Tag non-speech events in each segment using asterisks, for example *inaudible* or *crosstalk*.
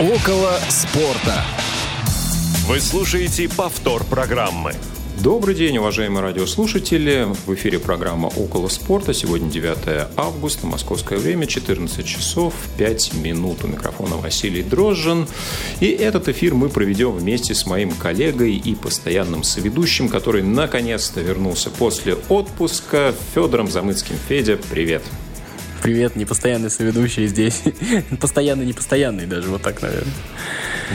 Около спорта. Вы слушаете повтор программы. Добрый день, уважаемые радиослушатели. В эфире программа «Около спорта». Сегодня 9 августа, московское время, 14 часов 5 минут. У микрофона Василий Дрожжин. И этот эфир мы проведем вместе с моим коллегой и постоянным соведущим, который наконец-то вернулся после отпуска, Федором Замыцким. Федя, привет. Привет, непостоянный соведущий здесь. *laughs* Постоянный, непостоянный даже, вот так, наверное.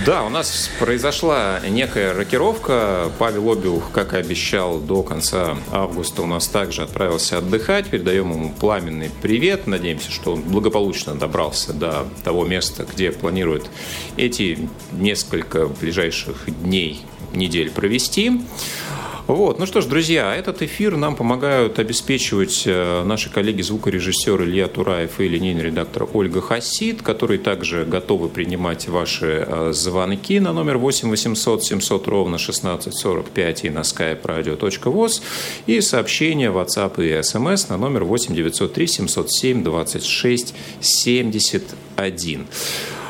Да, у нас произошла некая рокировка. Павел Обиух, как и обещал, до конца августа у нас также отправился отдыхать. Передаем ему пламенный привет. Надеемся, что он благополучно добрался до того места, где планирует эти несколько ближайших дней, недель провести. Вот. Ну что ж, друзья, этот эфир нам помогают обеспечивать э, наши коллеги-звукорежиссер Илья Тураев и линейный редактор Ольга Хасид, которые также готовы принимать ваши э, звонки на номер 8 800 700 ровно 1645 и на skype radio.voz и сообщения WhatsApp и SMS на номер 8 903 707 26 71.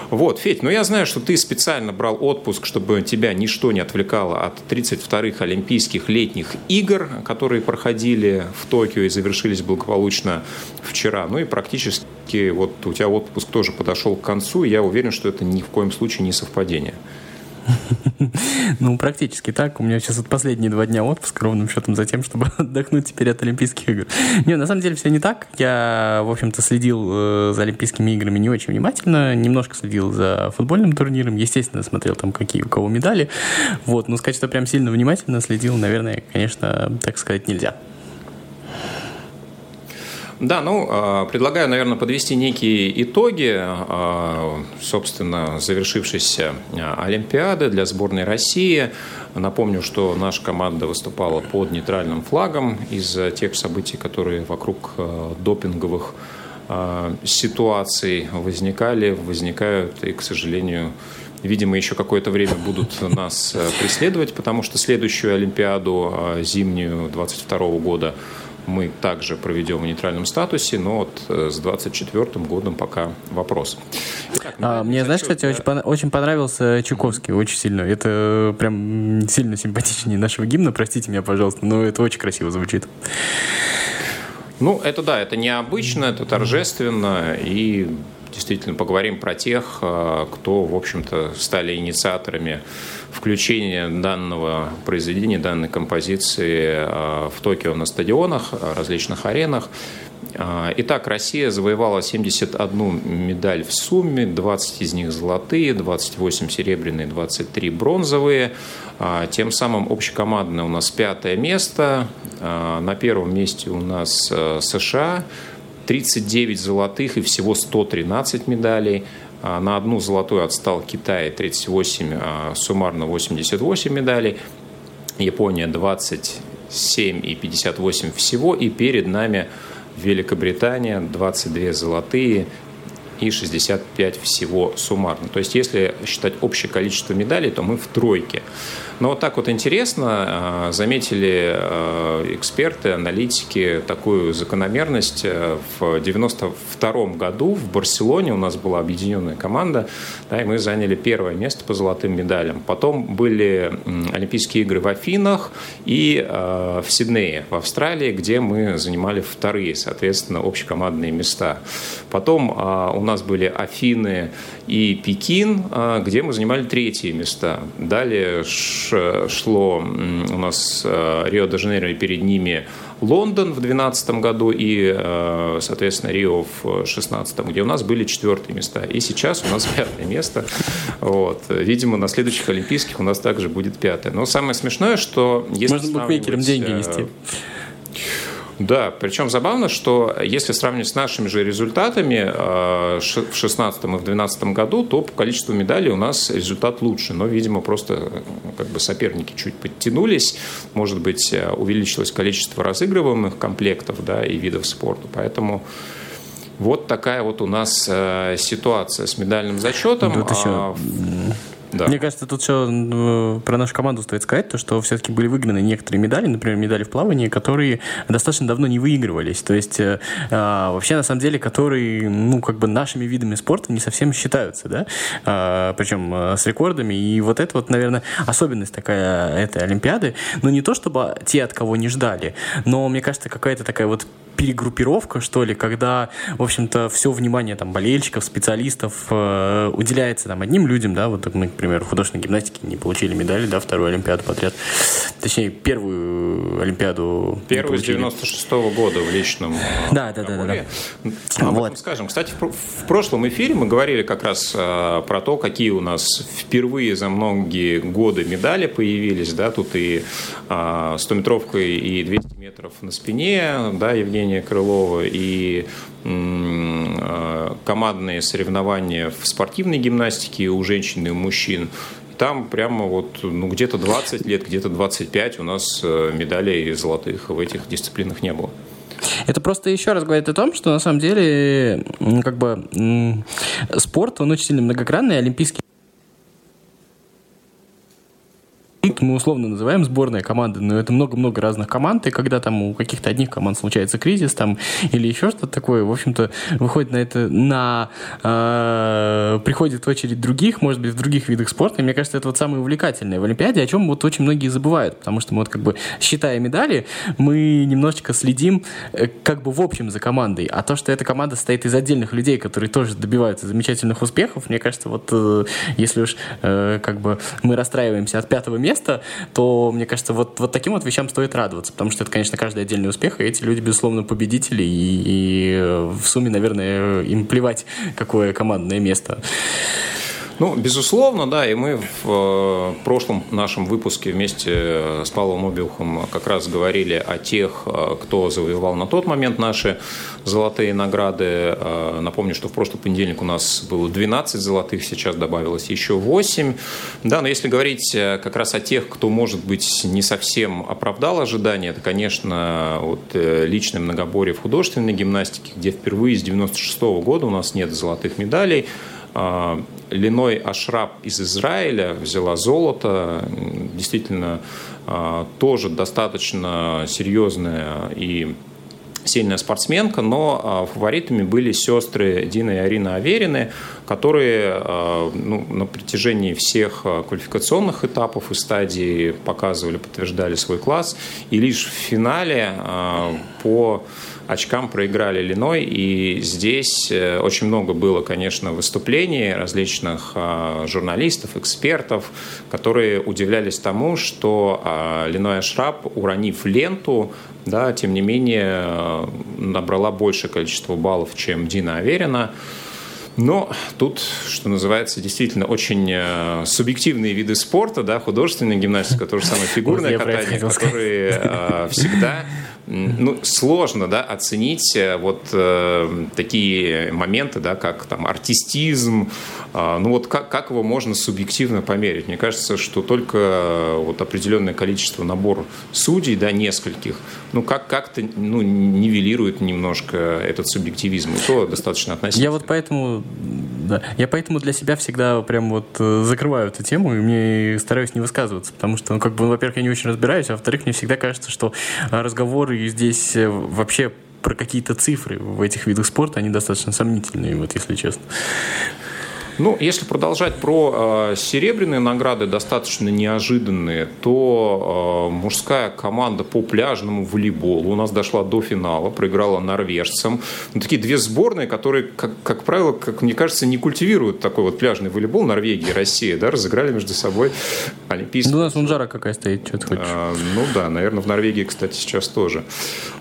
Вот, Федь, ну я знаю, что ты специально брал отпуск, чтобы тебя ничто не отвлекало от 32-х Олимпийских летних игр, которые проходили в Токио и завершились благополучно вчера. Ну и практически вот у тебя отпуск тоже подошел к концу, и я уверен, что это ни в коем случае не совпадение. *laughs* Ну, практически так. У меня сейчас вот последние два дня отпуск ровным счетом за тем, чтобы *laughs* отдохнуть теперь от Олимпийских игр. Не, на самом деле все не так. Я, в общем-то, следил э, за Олимпийскими играми не очень внимательно. Немножко следил за футбольным турниром. Естественно, смотрел там, какие у кого медали. Вот. Но сказать, что прям сильно внимательно следил, наверное, конечно, так сказать, нельзя. Да, ну, а, предлагаю, наверное, подвести некие итоги, а, собственно, завершившейся а, Олимпиады для сборной России. Напомню, что наша команда выступала под нейтральным флагом из-за тех событий, которые вокруг допинговых ситуаций возникали, возникают и, к сожалению, видимо, еще какое-то время будут нас преследовать, потому что следующую Олимпиаду зимнюю 22 года мы также проведем в нейтральном статусе, но вот э, с 24 годом пока вопрос. Итак, а, мне, знаешь, кстати, очень, пон- очень понравился Чуковский, очень сильно. Это прям сильно симпатичнее нашего гимна, простите меня, пожалуйста, но это очень красиво звучит. Ну, это да, это необычно, это торжественно, и действительно поговорим про тех, э, кто, в общем-то, стали инициаторами включение данного произведения, данной композиции а, в Токио на стадионах, различных аренах. Итак, Россия завоевала 71 медаль в сумме, 20 из них золотые, 28 серебряные, 23 бронзовые. Тем самым общекомандное у нас пятое место. На первом месте у нас США, 39 золотых и всего 113 медалей. А, на одну золотую отстал Китай 38, а, суммарно 88 медалей. Япония 27 и 58 всего. И перед нами Великобритания 22 золотые и 65 всего суммарно. То есть, если считать общее количество медалей, то мы в тройке. Но вот так вот интересно, а, заметили а, эксперты, аналитики такую закономерность. Э, в 92 году в Барселоне у нас была объединенная команда, да, и мы заняли первое место по золотым медалям. Потом были Олимпийские игры в Афинах и а, в Сиднее, в Австралии, где мы занимали вторые, соответственно, общекомандные места. Потом у нас были Афины и Пекин, где мы занимали третьи места. Далее шло у нас э, Рио-де-Жанейро, и перед ними Лондон в 2012 году и, э, соответственно, Рио в 2016, где у нас были четвертые места. И сейчас у нас *laughs* пятое место. Вот. Видимо, на следующих Олимпийских у нас также будет пятое. Но самое смешное, что... Если Можно букмекерам деньги э, нести. Да, причем забавно, что если сравнивать с нашими же результатами э, в 2016 и в 2012 году, то по количеству медалей у нас результат лучше. Но, видимо, просто как бы соперники чуть подтянулись. Может быть, э, увеличилось количество разыгрываемых комплектов да, и видов спорта. Поэтому вот такая вот у нас э, ситуация с медальным зачетом. Тут еще Да. Мне кажется, тут еще ну, про нашу команду стоит сказать, то, что все-таки были выиграны некоторые медали, например, медали в плавании, которые достаточно давно не выигрывались. То есть э, а, вообще, на самом деле, которые, ну, как бы нашими видами спорта не совсем считаются, да, а, причем а, с рекордами. И вот это вот, наверное, особенность такая этой Олимпиады. Но не то, чтобы те, от кого не ждали, но, мне кажется, какая-то такая вот перегруппировка, что ли, когда, в общем-то, все внимание там болельщиков, специалистов э, уделяется там одним людям, да, вот мы, например, в художественной гимнастике не получили медали, да, вторую Олимпиаду подряд, точнее, первую Олимпиаду Первую с 96 -го года в личном э, Да, да, да, да, да. А вот. скажем. Кстати, в, в прошлом эфире мы говорили как раз э, про то, какие у нас впервые за многие годы медали появились, да, тут и э, 100-метровка и 200 метров на спине, да, Евгений Евгения Крылова и э, командные соревнования в спортивной гимнастике у женщин и у мужчин. Там прямо вот ну, где-то 20 лет, где-то 25 у нас э, медалей золотых в этих дисциплинах не было. Это просто еще раз говорит о том, что на самом деле как бы спорт, он очень сильно многогранный, олимпийский мы условно называем сборная команды, но это много-много разных команд, и когда там у каких-то одних команд случается кризис там или еще что-то такое, в общем-то, выходит на это, на э, приходит очередь других, может быть, в других видах спорта, и мне кажется, это вот самое увлекательное в Олимпиаде, о чем вот очень многие забывают, потому что мы вот как бы, считая медали, мы немножечко следим э, как бы в общем за командой, а то, что эта команда состоит из отдельных людей, которые тоже добиваются замечательных успехов, мне кажется, вот э, если уж э, как бы мы расстраиваемся от пятого места, место, то, мне кажется, вот, вот таким вот вещам стоит радоваться, потому что это, конечно, каждый отдельный успех, и эти люди, безусловно, победители, и, и в сумме, наверное, им плевать, какое командное место. Ну, безусловно, да, и мы в э, прошлом нашем выпуске вместе э, с Павлом Обиухом как раз говорили о тех, э, кто завоевал на тот момент наши золотые награды. Напомню, что в прошлый понедельник у нас было 12 золотых, сейчас добавилось еще 8. Да, но если говорить как раз о тех, кто, может быть, не совсем оправдал ожидания, это, конечно, вот личное многоборье в художественной гимнастике, где впервые с 96 года у нас нет золотых медалей. А, Линой Ашраб из Израиля взяла золото. Действительно, а, тоже достаточно серьезная и сильная спортсменка, но а, фаворитами были сестры Дина и Арина Аверины, которые ну, на протяжении всех квалификационных этапов и стадий показывали, подтверждали свой класс. И лишь в финале по очкам проиграли Иллиной, и здесь э, очень много было, конечно, выступлений различных а, журналистов, экспертов, которые удивлялись тому, что а, Иллиной Ашраб, уронив ленту, да, тем не менее э, набрала большее количество баллов, чем Дина Аверина. Но тут, что называется, действительно очень э, субъективные виды спорта, да, художественная гимнастика, то же самое фигурное катание, которые всегда ну, сложно да, оценить э, вот э, такие моменты, да, как там артистизм, э, ну вот как, как его можно субъективно померить? Мне кажется, что только э, вот определенное количество набор судей, да, нескольких, ну как, как-то ну, нивелирует немножко этот субъективизм, и то достаточно относительно. Я вот поэтому, да, я поэтому для себя всегда прям вот э, закрываю эту тему, и мне стараюсь не высказываться, потому что, ну, как бы, во-первых, я не очень разбираюсь, а во-вторых, мне всегда кажется, что разговоры и здесь э, вообще про какие-то цифры в этих видах спорта, они достаточно сомнительные, вот если честно. Ну, если продолжать про э, серебряные награды, достаточно неожиданные, то э, мужская команда по пляжному волейболу у нас дошла до финала, проиграла норвежцам. Ну, такие две сборные, которые, как, как правило, как мне кажется, не культивируют такой вот пляжный волейбол. Норвегия и Россия, да, разыграли между собой олимпийский. Ну, у нас Унжара какая стоит, что ты хочешь. А, ну да, наверное, в Норвегии, кстати, сейчас тоже.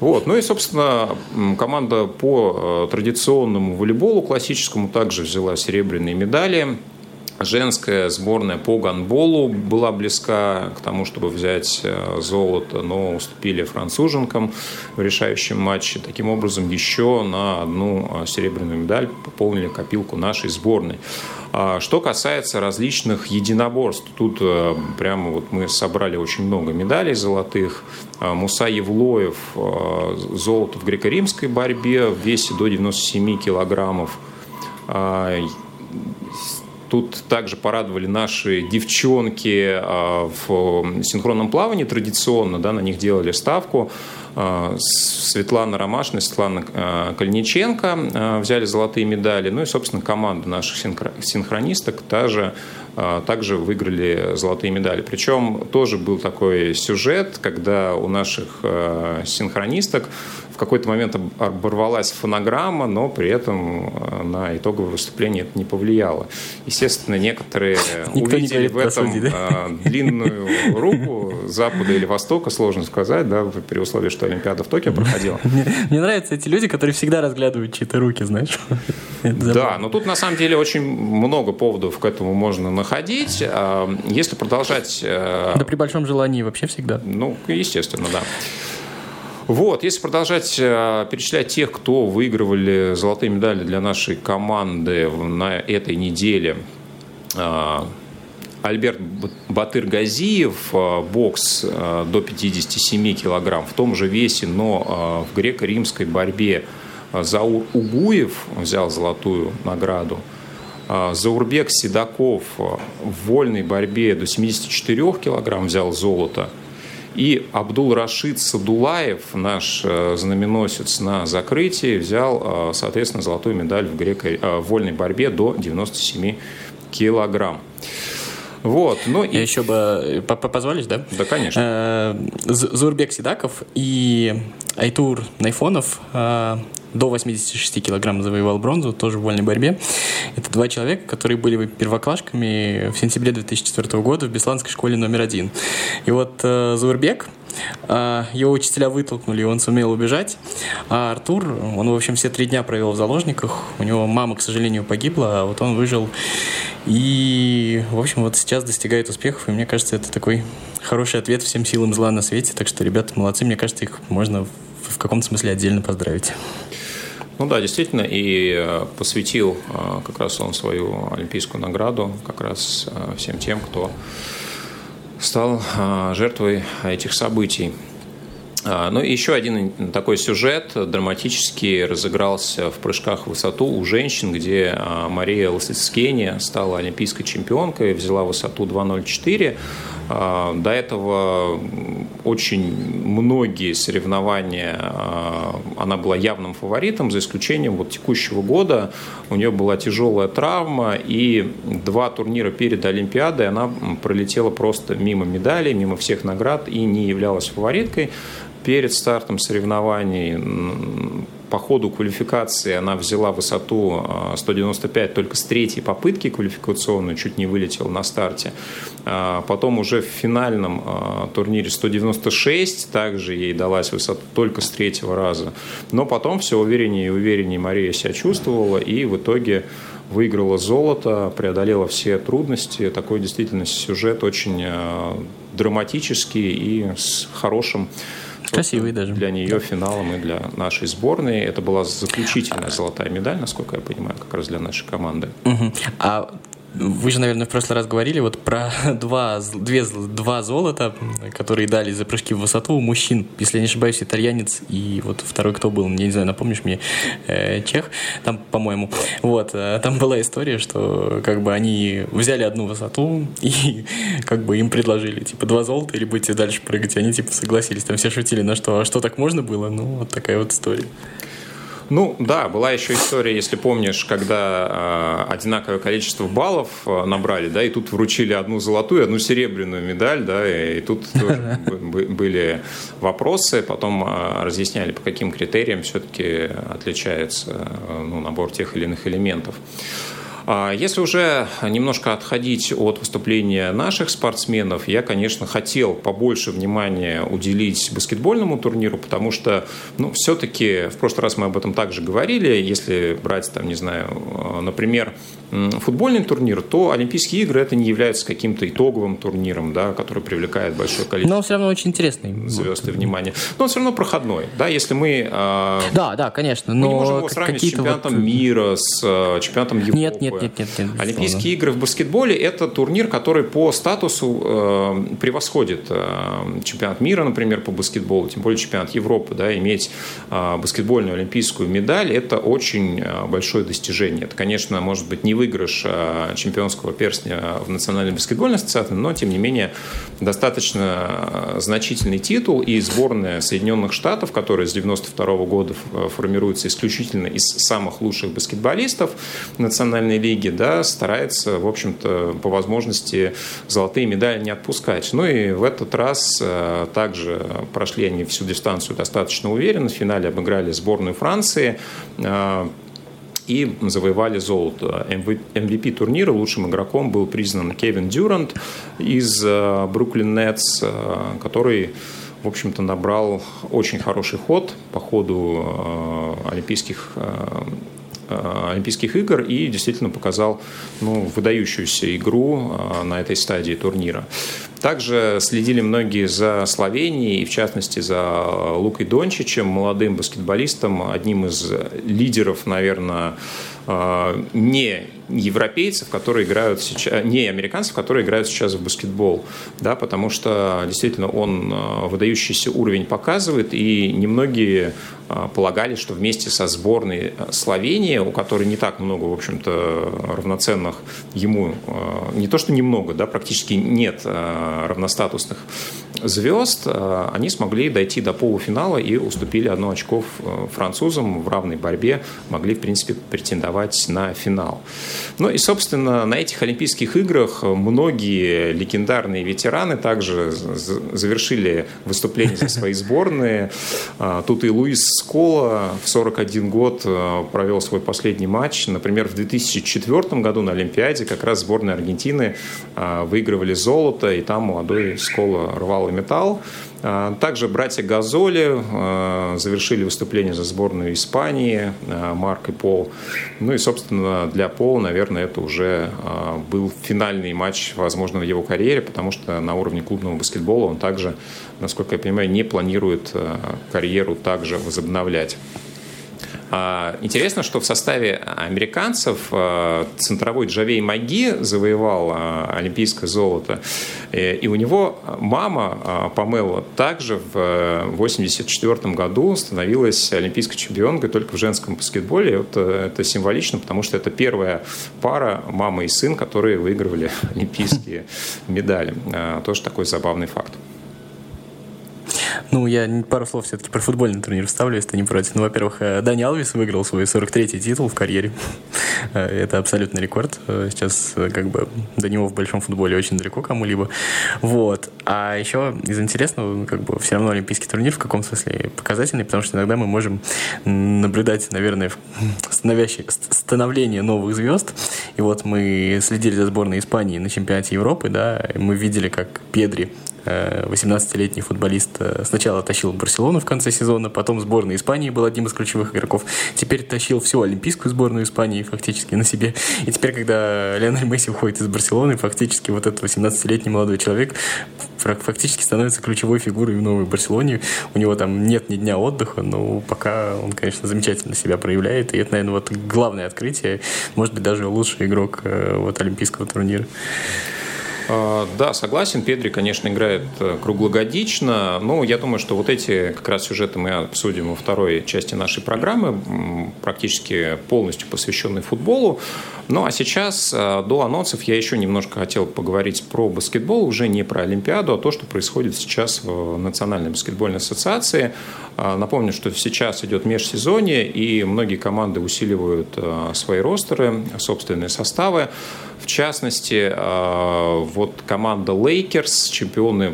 Вот. Ну и, собственно, команда по э, традиционному волейболу классическому также взяла серебряные медали. Женская сборная по гандболу была близка к тому, чтобы взять э, золото, но уступили француженкам в решающем матче. Таким образом, еще на одну э, серебряную медаль пополнили копилку нашей сборной. А что касается различных единоборств, тут э, прямо вот мы собрали очень много медалей золотых. Муса Евлоев золото в греко-римской борьбе в весе до 97 килограммов Тут также порадовали наши девчонки в синхронном плавании традиционно, да, на них делали ставку. Светлана Ромашина, Светлана Кальниченко взяли золотые медали. Ну и, собственно, команда наших синхронисток тоже также выиграли золотые медали. Причем тоже был такой сюжет, когда у наших синхронисток в какой-то момент оборвалась фонограмма, но при этом э, на итоговое выступление это не повлияло. Естественно, некоторые *laughs* Никто увидели в этом суде, да? Э, длинную руку Запада или Востока, сложно сказать, да, при условии, что Олимпиада в Токио проходила. *laughs* Мне, мне нравятся эти люди, которые всегда разглядывают чьи-то руки, знаешь. *laughs* Да, но тут на самом деле очень много поводов к этому можно находить. А, если продолжать... Э, да при большом желании вообще всегда. Ну, естественно, да. Вот, если продолжать э, перечислять тех, кто выигрывали золотые медали для нашей команды на этой неделе. Э, Альберт Батыр-Газиев, э, бокс до 57 килограмм в том же весе, но в греко-римской борьбе Заур Угуев взял золотую награду. Заурбек Седаков в вольной борьбе до 74 килограмм взял золото – и Абдул Рашид Садулаев, наш э, знаменосец на закрытии, взял, э, соответственно, золотую медаль в, греко- э, в вольной борьбе до 97 килограмм. Вот, ну и... еще бы... Позволишь, да? Да, конечно. Зурбек Сидаков и Айтур Найфонов до 86 килограмм завоевал бронзу, тоже в вольной борьбе. Это два человека, которые были первоклашками в сентябре 2004 года в Бесланской школе номер один. И вот э, Заурбек, э, его учителя вытолкнули, и он сумел убежать. А Артур, он, в общем, все три дня провел в заложниках. У него мама, к сожалению, погибла, а вот он выжил. И, в общем, вот сейчас достигает успехов, и мне кажется, это такой хороший ответ всем силам зла на свете. Так что, ребята, молодцы, мне кажется, их можно в каком-то смысле отдельно поздравить. Ну да, действительно, и э, посвятил э, как раз он свою олимпийскую награду как раз э, всем тем, кто стал жертвой этих событий. Ну и еще один такой сюжет драматический разыгрался в прыжках в высоту у женщин, где Мария Лосицкени стала олимпийской чемпионкой, взяла высоту 2.04. А, до этого очень многие соревнования а, она была явным фаворитом, за исключением вот текущего года. У нее была тяжелая травма, и два турнира перед Олимпиадой она пролетела просто мимо медалей, мимо всех наград и не являлась фавориткой. Перед стартом соревнований по ходу квалификации она взяла высоту 195 а, только с третьей попытки квалификационной, чуть не вылетела на старте. А, потом уже в финальном а, турнире 196 также ей далась высота только с третьего раза. Но потом все увереннее и увереннее Мария себя чувствовала и в итоге выиграла золото, преодолела все трудности. Такой действительно сюжет очень драматический и с хорошим Красивый даже. Для нее финалом и для нашей сборной. Это была заключительная золотая медаль, насколько я понимаю, как раз для нашей команды. Угу. А вы же, наверное, в прошлый раз говорили вот про *laughs* два, две, два золота, которые дали за прыжки в высоту у мужчин. Если я не ошибаюсь, итальянец и вот второй кто был, я не знаю, напомнишь мне, э, чех, там, по-моему. Вот, э, там была история, что как бы они взяли одну высоту и *laughs* как бы им предложили, типа, два золота или будете дальше прыгать. И они, типа, согласились. Там все шутили на что, а что так можно было? Ну, вот такая вот история. Ну да, была еще история, если помнишь, когда э, одинаковое количество баллов э, набрали, да, и тут вручили одну золотую, одну серебряную медаль, да, и, и тут *laughs* тоже были вопросы, потом э, разъясняли, по каким критериям все-таки отличается ну, набор тех или иных элементов. А если уже немножко отходить от выступления наших спортсменов, я, конечно, хотел побольше внимания уделить баскетбольному турниру, потому что, ну, все-таки, в прошлый раз мы об этом также говорили, если брать, там, не знаю, например, футбольный турнир, то Олимпийские игры это не является каким-то итоговым турниром, да, который привлекает большое количество. Но все равно очень интересный. Звезд и внимания. Но он все равно проходной, да, если мы. Э, да, да, конечно. Но мы не можем его сравнить с чемпионатом вот... мира, с э, чемпионатом Европы. Нет, нет, нет, нет. нет Олимпийские игры в баскетболе это турнир, который по статусу э, превосходит э, чемпионат мира, например, по баскетболу, тем более чемпионат Европы, да, иметь э, баскетбольную олимпийскую медаль это очень э, большое достижение. Это, конечно, может быть не вы выигрыш чемпионского перстня в Национальной баскетбольной ассоциации, но, тем не менее, достаточно значительный титул. И сборная Соединенных Штатов, которая с 92 года формируется исключительно из самых лучших баскетболистов Национальной лиги, да, старается, в общем-то, по возможности золотые медали не отпускать. Ну и в этот раз также прошли они всю дистанцию достаточно уверенно. В финале обыграли сборную Франции и завоевали золото. MVP турнира лучшим игроком был признан Кевин Дюрант из Бруклин Нетс, который в общем-то, набрал очень хороший ход по ходу Олимпийских Олимпийских игр и действительно показал ну, выдающуюся игру на этой стадии турнира. Также следили многие за Словенией, и в частности за Лукой Дончичем, молодым баскетболистом, одним из лидеров, наверное, а, не европейцев, которые играют сейчас, не американцев, которые играют сейчас в баскетбол, да, потому что действительно он а, выдающийся уровень показывает, и немногие а, полагали, что вместе со сборной Словении, у которой не так много, в общем-то, равноценных ему, не то что немного, да, практически нет равностатусных звезд, они смогли дойти до полуфинала и уступили одно очко французам в равной борьбе, могли, в принципе, претендовать на финал. Ну и, собственно, на этих Олимпийских играх многие легендарные ветераны также завершили выступление за свои сборные. А, тут и Луис Скола в 41 год провел свой последний матч. Например, в 2004 году на Олимпиаде как раз сборная Аргентины выигрывали золото, и там молодой Скола рвал металл. А, также братья Газоли а, завершили выступление за сборную Испании, а, Марк и Пол. Ну и, собственно, для Пола, наверное, это уже был финальный матч, возможно, в его карьере, потому что на уровне клубного баскетбола он также, насколько я понимаю, не планирует карьеру также возобновлять. А, интересно, что в составе американцев а, центровой Джавей Маги завоевал а, олимпийское золото. И у него мама Памела также в 1984 году становилась олимпийской чемпионкой только в женском баскетболе. Вот э, это символично, потому что это первая пара мама и сын, которые выигрывали *laughs* олимпийские медали. Тоже такой забавный факт. Ну, я пару слов все-таки про футбольный турнир вставлю, если ты не против. Ну, во-первых, э, Дани Алвис выиграл свой 43-й титул в карьере. *laughs* Э, это абсолютный рекорд. Э, сейчас как бы до него в большом футболе очень далеко кому-либо. Вот. А еще из интересного, ну, как бы все равно олимпийский турнир в каком смысле показательный, потому что иногда мы можем наблюдать, наверное, *laughs* становление новых звезд. И вот мы следили за сборной Испании на чемпионате Европы, да, мы видели, как Педри 18-летний футболист э, сначала тащил Барселону в конце сезона, потом сборная Испании был одним из ключевых игроков, теперь тащил всю олимпийскую сборную Испании фактически на себе. И теперь, когда Леонель Месси уходит из Барселоны, фактически вот этот 18-летний молодой человек фактически становится ключевой фигурой в новой Барселоне. У него там нет ни дня отдыха, но пока он, конечно, замечательно себя проявляет. И это, наверное, вот главное открытие, может быть, даже лучший игрок э, вот олимпийского турнира. А, да, согласен. Педри, конечно, играет э, круглогодично. Но я думаю, что вот эти как раз сюжеты мы обсудим во второй части нашей программы, практически полностью посвященной футболу. Ну а сейчас, э, до анонсов, я еще немножко хотел поговорить про баскетбол, уже не про Олимпиаду, а то, что происходит сейчас в Национальной баскетбольной ассоциации. А, напомню, что сейчас идет межсезонье, и многие команды усиливают э, свои ростеры, собственные составы. В частности, вот команда Lakers, чемпионы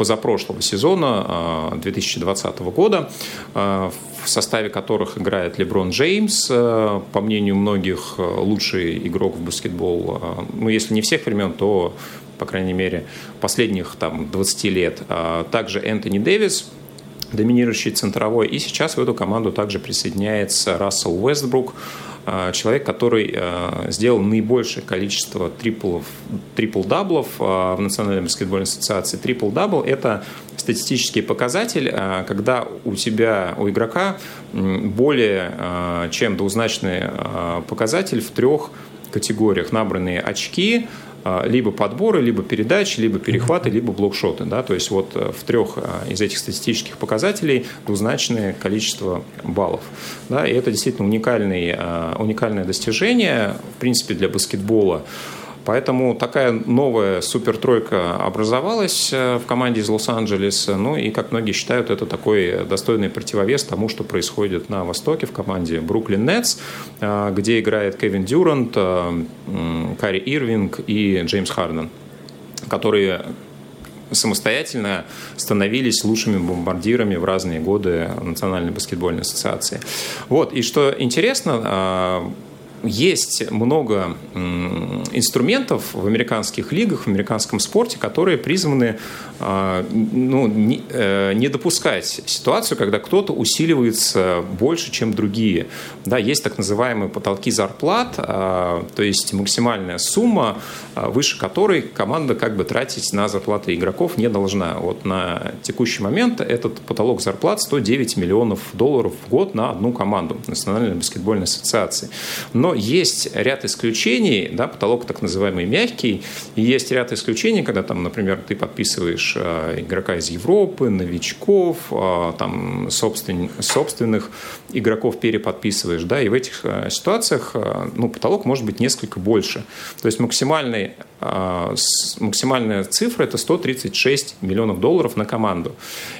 позапрошлого сезона 2020 а, года, а, в составе которых играет Леброн Джеймс, по мнению многих, лучший игрок в баскетбол, ну, если не всех времен, то, по крайней мере, последних там, 20 лет. Также Энтони Дэвис, доминирующий центровой, и сейчас в эту команду также присоединяется Рассел Уэстбрук, а, человек, который а, сделал наибольшее количество триплов, трипл-даблов а, в Национальной баскетбольной ассоциации. Трипл-дабл – это статистический показатель, когда у тебя, у игрока более чем двузначный показатель в трех категориях. Набранные очки, либо подборы, либо передачи, либо перехваты, либо блокшоты. Да? То есть вот э, в трех э, из этих статистических показателей двузначное количество баллов. Да? И это действительно уникальный, э, уникальное достижение, в принципе, для баскетбола. Поэтому такая новая супертройка образовалась э, в команде из Лос-Анджелеса. Ну и, как многие считают, это такой достойный противовес тому, что происходит на Востоке в команде Бруклин Нетс, э, где играет Кевин Дюрант, э, Карри Ирвинг и Джеймс Харден, которые самостоятельно становились лучшими бомбардирами в разные годы Национальной баскетбольной ассоциации. Вот, и что интересно, есть много инструментов в американских лигах, в американском спорте, которые призваны а, ну, не, э, не допускать ситуацию, когда кто-то усиливается больше, чем другие. Да, есть так называемые потолки зарплат, а, то есть максимальная сумма, а, выше которой команда как бы тратить на зарплаты игроков не должна. Вот на текущий момент этот потолок зарплат 109 миллионов долларов в год на одну команду Национальной баскетбольной ассоциации. Но есть ряд исключений, да, потолок так называемый мягкий, и есть ряд исключений, когда там, например, ты подписываешь э, игрока из Европы, новичков, э, там, собствен, собственных игроков переподписываешь, да, и в этих э, ситуациях ну, потолок может быть несколько больше. То есть максимальный, максимальная цифра – это 136 миллионов долларов на команду.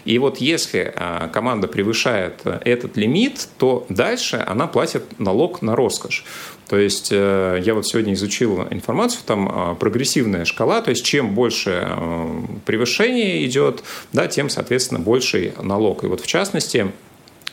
И вот если команда превышает этот лимит, то дальше она платит налог на роскошь. То есть э, я вот сегодня изучил информацию, там э, прогрессивная шкала, то есть чем больше э, превышение идет, да, тем, соответственно, больший налог. И вот в частности,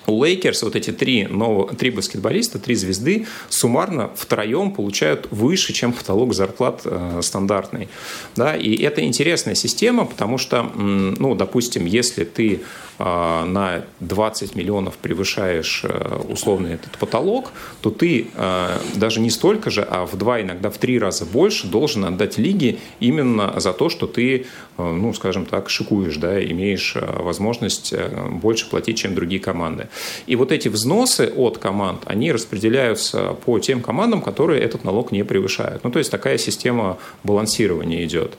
у Лейкерс вот эти три, нового, три баскетболиста, три звезды суммарно втроем получают выше, чем потолок зарплат э, стандартный. Да? И это интересная система, потому что, ну, допустим, если ты а, на 20 миллионов превышаешь э, условный этот потолок, то ты э, даже не столько же, а в два, иногда в три раза больше должен отдать лиге именно за то, что ты, э, ну, скажем так, шикуешь, да, имеешь возможность больше платить, чем другие команды. И вот эти взносы от команд, они распределяются по тем командам, которые этот налог не превышают. Ну, то есть такая система балансирования идет.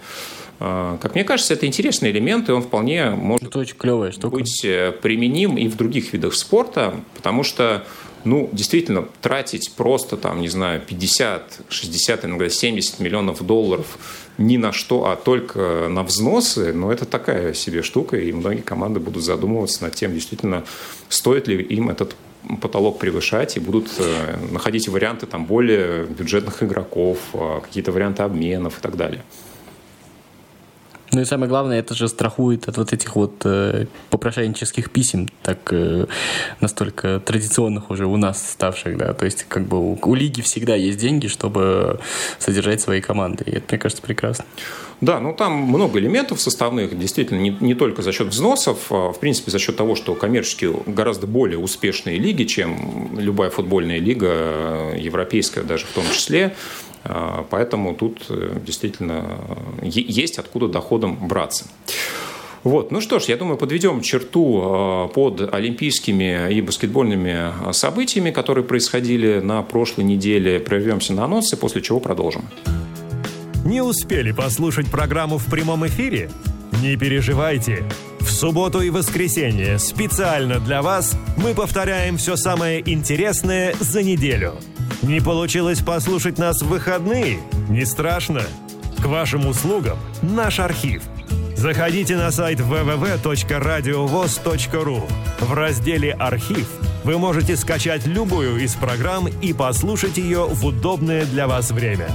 А, как мне кажется, это интересный элемент, и он вполне может это очень клевая штука. быть э, применим и в других видах спорта, потому что ну, действительно, тратить просто, там, не знаю, 50, 60, иногда 70 миллионов долларов ни на что, а только на взносы, ну, это такая себе штука, и многие команды будут задумываться над тем, действительно, стоит ли им этот потолок превышать и будут э, находить варианты там более бюджетных игроков, э, какие-то варианты обменов и так далее. Ну и самое главное, это же страхует от вот этих вот э, попрошайнических писем, так э, настолько традиционных уже у нас ставших, да. То есть как бы у, у лиги всегда есть деньги, чтобы содержать свои команды. И это, мне кажется, прекрасно. Да, ну там много элементов составных, действительно, не, не только за счет взносов, а в принципе за счет того, что коммерчески гораздо более успешные лиги, чем любая футбольная лига, э, европейская даже в том числе. А, поэтому тут э, действительно есть откуда доходом браться. Вот. Ну что ж, я думаю, подведем черту а, под олимпийскими и баскетбольными событиями, которые происходили на прошлой неделе. Прервемся на анонсы, после чего продолжим. Не успели послушать программу в прямом эфире? Не переживайте. В субботу и воскресенье специально для вас мы повторяем все самое интересное за неделю – не получилось послушать нас в выходные? Не страшно. К вашим услугам наш архив. Заходите на сайт www.radiovoz.ru. В разделе «Архив» вы можете скачать любую из программ и послушать ее в удобное для вас время.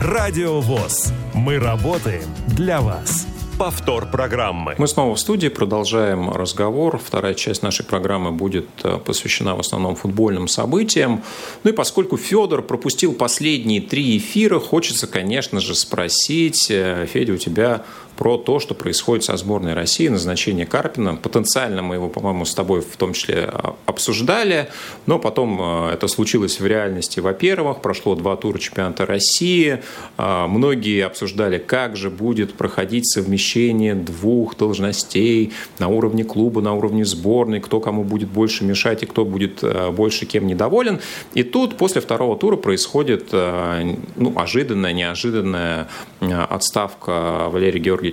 Радио ВОЗ. Мы работаем для вас повтор программы. Мы снова в студии, продолжаем разговор. Вторая часть нашей программы будет э, посвящена в основном футбольным событиям. Ну и поскольку Федор пропустил последние три эфира, хочется, конечно же, спросить, э, Федя, у тебя про то, что происходит со сборной России, назначение Карпина. Потенциально мы его, по-моему, с тобой в том числе а, обсуждали, но потом а, это случилось в реальности. Во-первых, прошло два тура чемпионата России. А, многие обсуждали, как же будет проходить совмещение двух должностей на уровне клуба, на уровне сборной, кто кому будет больше мешать и кто будет больше кем недоволен. И тут после второго тура происходит ну, ожиданная, неожиданная отставка Валерия Георгиевича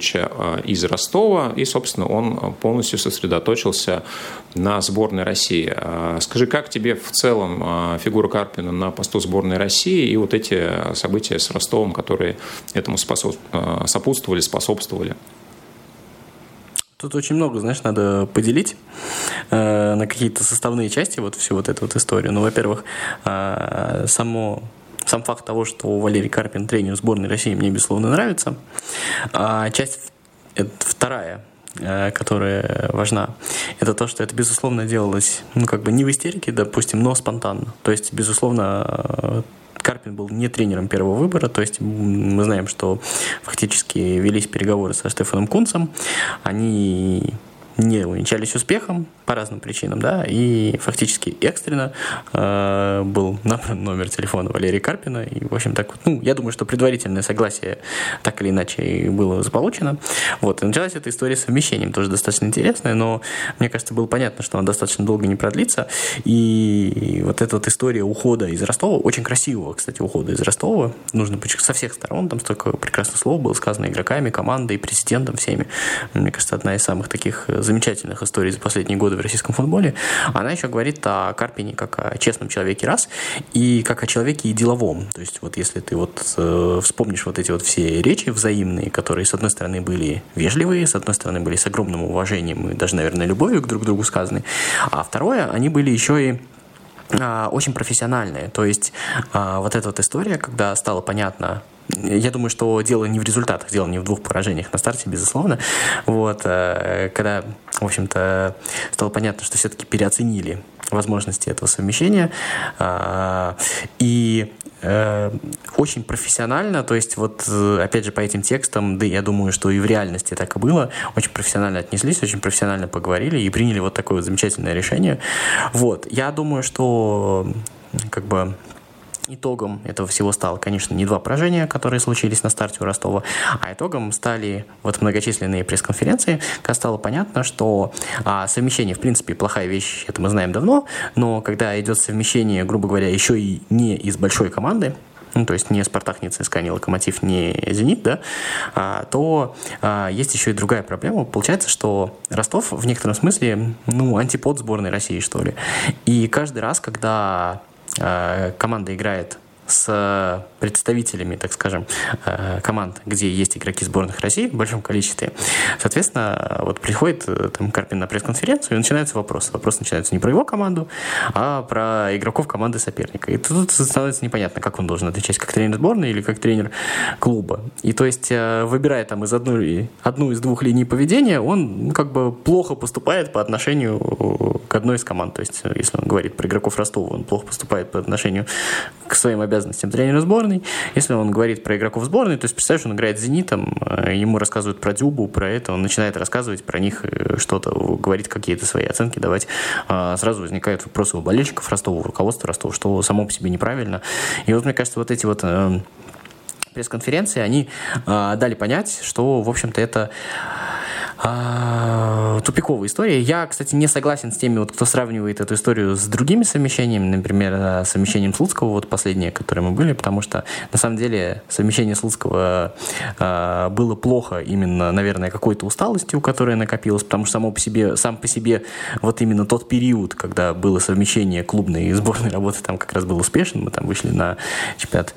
из Ростова, и, собственно, он полностью сосредоточился на сборной России. Скажи, как тебе в целом фигура Карпина на посту сборной России и вот эти события с Ростовом, которые этому сопутствовали, способствовали? Тут очень много, знаешь, надо поделить э, на какие-то составные части вот всю вот эту вот историю. Ну, во-первых, э, само сам факт того, что Валерий Карпин тренер сборной России, мне, безусловно, нравится. А часть вторая, э, которая важна, это то, что это, безусловно, делалось, ну, как бы не в истерике, допустим, но спонтанно. То есть, безусловно, э, Карпин был не тренером первого выбора, то есть мы знаем, что фактически велись переговоры со Стефаном Кунцем, они не увенчались успехом по разным причинам, да, и фактически экстренно э, был набран номер телефона Валерия Карпина, и, в общем, так ну, я думаю, что предварительное согласие так или иначе было заполучено. Вот, и началась эта история с совмещением, тоже достаточно интересная, но мне кажется, было понятно, что она достаточно долго не продлится, и вот эта вот история ухода из Ростова, очень красивого, кстати, ухода из Ростова, нужно со всех сторон, там столько прекрасных слов было сказано игроками, командой, президентом, всеми. Мне кажется, одна из самых таких замечательных историй за последние годы в российском футболе, она еще говорит о Карпине как о честном человеке раз, и как о человеке и деловом. То есть вот если ты вот э, вспомнишь вот эти вот все речи взаимные, которые с одной стороны были вежливые, с одной стороны были с огромным уважением и даже, наверное, любовью к друг другу сказаны, а второе, они были еще и а, очень профессиональные. То есть а, вот эта вот история, когда стало понятно, я думаю, что дело не в результатах, дело не в двух поражениях на старте, безусловно. Вот, э, когда, в общем-то, стало понятно, что все-таки переоценили возможности этого совмещения. А, и э, очень профессионально, то есть вот э, опять же по этим текстам, да я думаю, что и в реальности так и было, очень профессионально отнеслись, очень профессионально поговорили и приняли вот такое вот замечательное решение. Вот, я думаю, что как бы Итогом этого всего стало, конечно, не два поражения, которые случились на старте у Ростова, а итогом стали вот многочисленные пресс-конференции, когда стало понятно, что а, совмещение, в принципе, плохая вещь, это мы знаем давно, но когда идет совмещение, грубо говоря, еще и не из большой команды, ну, то есть не Спартак, не ЦСКА, не Локомотив, не Зенит, да, а, то а, есть еще и другая проблема. Получается, что Ростов в некотором смысле, ну, антипод сборной России, что ли. И каждый раз, когда команда играет с представителями, так скажем, э, команд, где есть игроки сборных России в большом количестве. Соответственно, вот приходит э, там Карпин на пресс-конференцию, и начинается вопрос. Вопрос начинается не про его команду, а про игроков команды соперника. И тут становится непонятно, как он должен отвечать, как тренер сборной или как тренер клуба. И то есть, э, выбирая там из одной, одну из двух линий поведения, он ну, как бы плохо поступает по отношению к одной из команд. То есть, если он говорит про игроков Ростова, он плохо поступает по отношению к своим обязанностям тренера сборной. Если он говорит про игроков сборной, то есть, представляешь, он играет с «Зенитом», э, ему рассказывают про Дюбу, про это, он начинает рассказывать про них э, что-то, говорит какие-то свои оценки, давать. А, сразу возникают вопросы у болельщиков Ростова, у руководства Ростова, что само по себе неправильно. И вот, мне кажется, вот эти вот э, пресс-конференции, они дали понять, что, в общем-то, это а, тупиковая история. Я, кстати, не согласен с теми, вот, кто сравнивает эту историю с другими совмещениями, например, э, совмещением Слуцкого, вот последнее, которое мы были, потому что, на самом деле, совмещение Слуцкого э, было плохо именно, наверное, какой-то усталостью, которая накопилась, потому что само по себе, сам по себе вот именно тот период, когда было совмещение клубной и сборной работы, там как раз был успешен, мы там вышли на чемпионат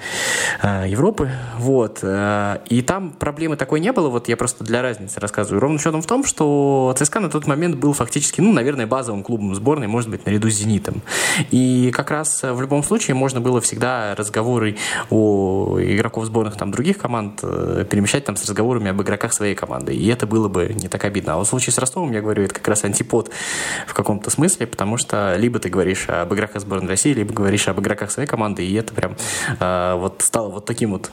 э, Европы, вот, э, и там проблемы такой не было, вот я просто для разницы рассказываю, ровно счетом в том, что ЦСКА на тот момент был фактически, ну, наверное, базовым клубом сборной, может быть, наряду с «Зенитом». И как раз э, в любом случае можно было всегда разговоры о игроков сборных там других команд э, перемещать там с разговорами об игроках своей команды. И это было бы не так обидно. А вот в случае с Ростовом, я говорю, это как раз антипод в каком-то смысле, потому что либо ты говоришь об игроках сборной России, либо говоришь об игроках своей команды, и это прям э, вот стало вот таким вот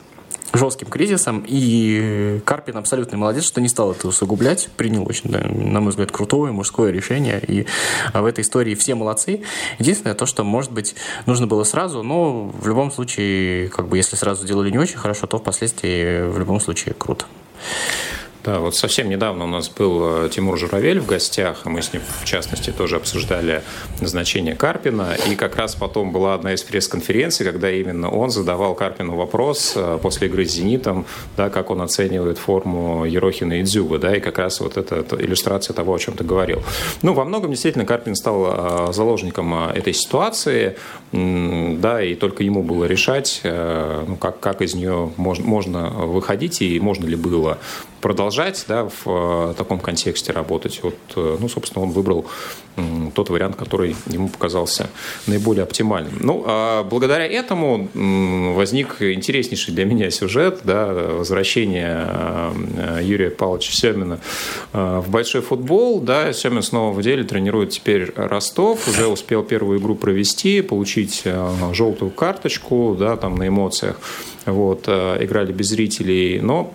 жестким кризисом, и Карпин абсолютно молодец, что не стал это усугублять, принял очень, на мой взгляд, крутое мужское решение, и в этой истории все молодцы. Единственное то, что, может быть, нужно было сразу, но в любом случае, как бы, если сразу делали не очень хорошо, то впоследствии в любом случае круто. Да, вот совсем недавно у нас был э, Тимур Журавель в гостях, мы с ним, в частности, тоже обсуждали назначение Карпина, и как раз потом была одна из пресс-конференций, когда именно он задавал Карпину вопрос э, после игры с «Зенитом», да, как он оценивает форму Ерохина и Дзюба, да, и как раз вот это иллюстрация того, о чем ты говорил. Ну, во многом, действительно, Карпин стал э, заложником этой ситуации, да, и только ему было решать, ну, как, как из нее можно, можно выходить и можно ли было продолжать да, в э, таком контексте работать. Вот, э, ну, собственно, он выбрал тот вариант, который ему показался наиболее оптимальным. Ну, а благодаря этому возник интереснейший для меня сюжет, да, возвращение э, Юрия Павловича Семина в большой футбол. Да, Семин снова в деле тренирует теперь Ростов, уже успел первую игру провести, получить желтую карточку, да, там на эмоциях. Вот, играли без зрителей, но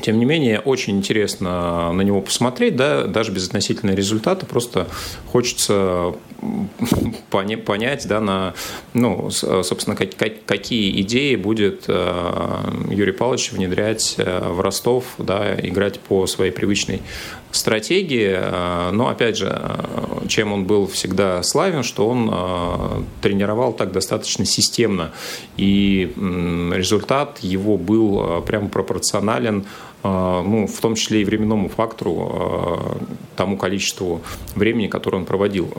тем не менее, очень интересно на него посмотреть, да, даже без относительного результата, просто хочется понять, да, на, ну, собственно, какие идеи будет э, Юрий Павлович внедрять э, в Ростов, да, играть по своей привычной стратегии. Э, но, опять же, чем он был всегда славен, что он тренировал так достаточно системно, и результат его был прямо пропорционален ну, в том числе и временному фактору, тому количеству времени, которое он проводил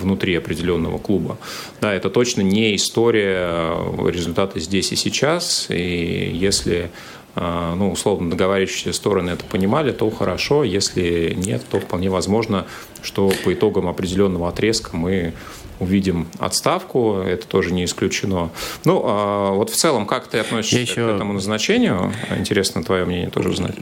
внутри определенного клуба. Да, это точно не история результата здесь и сейчас, и если ну, условно договаривающиеся стороны это понимали, то хорошо. Если нет, то вполне возможно, что по итогам определенного отрезка мы увидим отставку, это тоже не исключено. Ну, а вот в целом, как ты относишься еще... к этому назначению? Интересно твое мнение тоже узнать.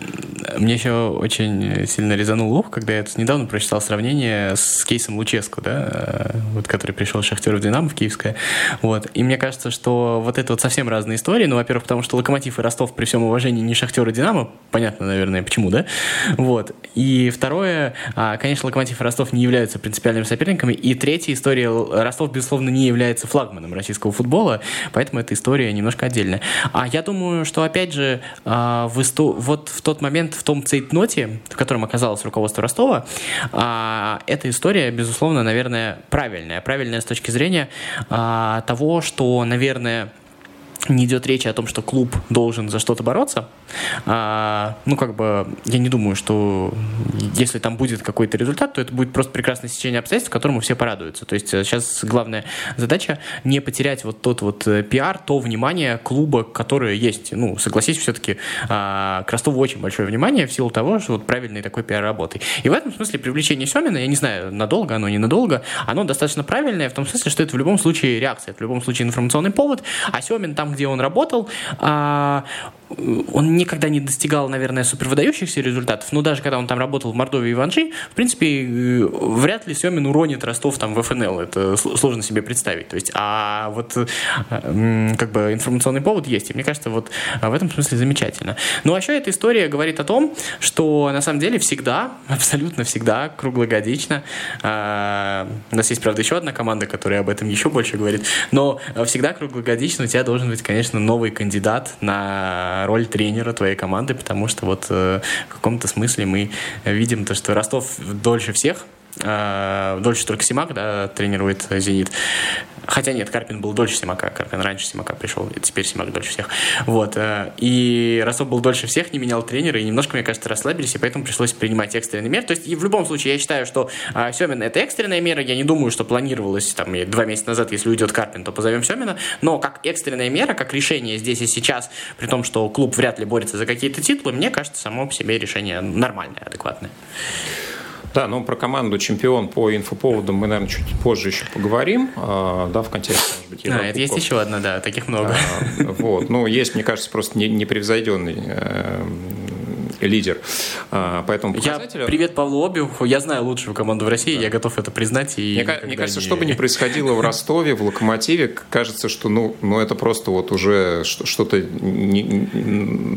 Мне еще очень сильно резанул ух, когда я недавно прочитал сравнение с кейсом Луческу, да, вот, который пришел Шахтер в Динамо в Киевское. Вот. И мне кажется, что вот это вот совсем разные истории. Ну, во-первых, потому что Локомотив и Ростов при всем уважении не Шахтер и Динамо. Понятно, наверное, почему, да? Вот. И второе, а, конечно, Локомотив и Ростов не являются принципиальными соперниками. И третья история Ростов, безусловно, не является флагманом российского футбола, поэтому эта история немножко отдельная. А я думаю, что, опять же, а, в исто... вот в тот момент, в том цейтноте, в котором оказалось руководство Ростова, а, эта история, безусловно, наверное, правильная. Правильная с точки зрения того, что, наверное, не идет речи о том, что клуб должен за что-то бороться. А, ну, как бы, я не думаю, что если там будет какой-то результат, то это будет просто прекрасное сечение обстоятельств, которому все порадуются. То есть сейчас э, главная задача не потерять вот тот вот э, пиар, то внимание клуба, которое есть. Ну, согласись, все-таки а, к Ростову очень большое внимание в силу того, что вот правильный такой пиар работы. И в этом смысле привлечение Семина, я не знаю, надолго оно, ненадолго, оно достаточно правильное в том смысле, что это в любом случае реакция, это в любом случае информационный повод, а Семин там, где он работал, а, он никогда не достигал, наверное, супервыдающихся результатов, но даже когда он там работал в Мордовии и Ванжи, в принципе, э, вряд ли Семин уронит Ростов там в ФНЛ, это сложно себе представить. То есть, а вот э, как бы информационный повод есть, и мне кажется, вот в этом смысле замечательно. Ну, а еще эта история говорит о том, что на самом деле всегда, абсолютно всегда, круглогодично, а, у нас есть, правда, еще одна команда, которая об этом еще больше говорит, но всегда круглогодично у тебя должен быть, конечно, новый кандидат на роль тренера твоей команды, потому что вот э, в каком-то смысле мы видим то, что Ростов дольше всех дольше только Симак, да, тренирует «Зенит». Хотя нет, Карпин был дольше Симака. Карпин раньше Симака пришел, и теперь Симак дольше всех. Вот. Э, и Ростов был дольше всех, не менял тренера, и немножко, мне кажется, расслабились, и поэтому пришлось принимать экстренные меры. То есть, и в любом случае, я считаю, что а, Семин — это экстренная мера. Я не думаю, что планировалось там два месяца назад, если уйдет Карпин, то позовем Семина. Но как экстренная мера, как решение здесь и сейчас, при том, что клуб вряд ли борется за какие-то титулы, мне кажется, само по себе решение нормальное, адекватное. Да, ну про команду чемпион по инфоповодам мы, наверное, чуть позже еще поговорим, а, да, в контексте, может быть, А, это есть еще одна, да, таких много. А, вот, ну, есть, мне кажется, просто непревзойденный э, лидер по этому показателю. Я, привет Павлу Обиуху, я знаю лучшую команду в России, да. я готов это признать. И мне, мне кажется, не... что бы ни происходило в Ростове, в Локомотиве, кажется, что ну, ну это просто вот уже что-то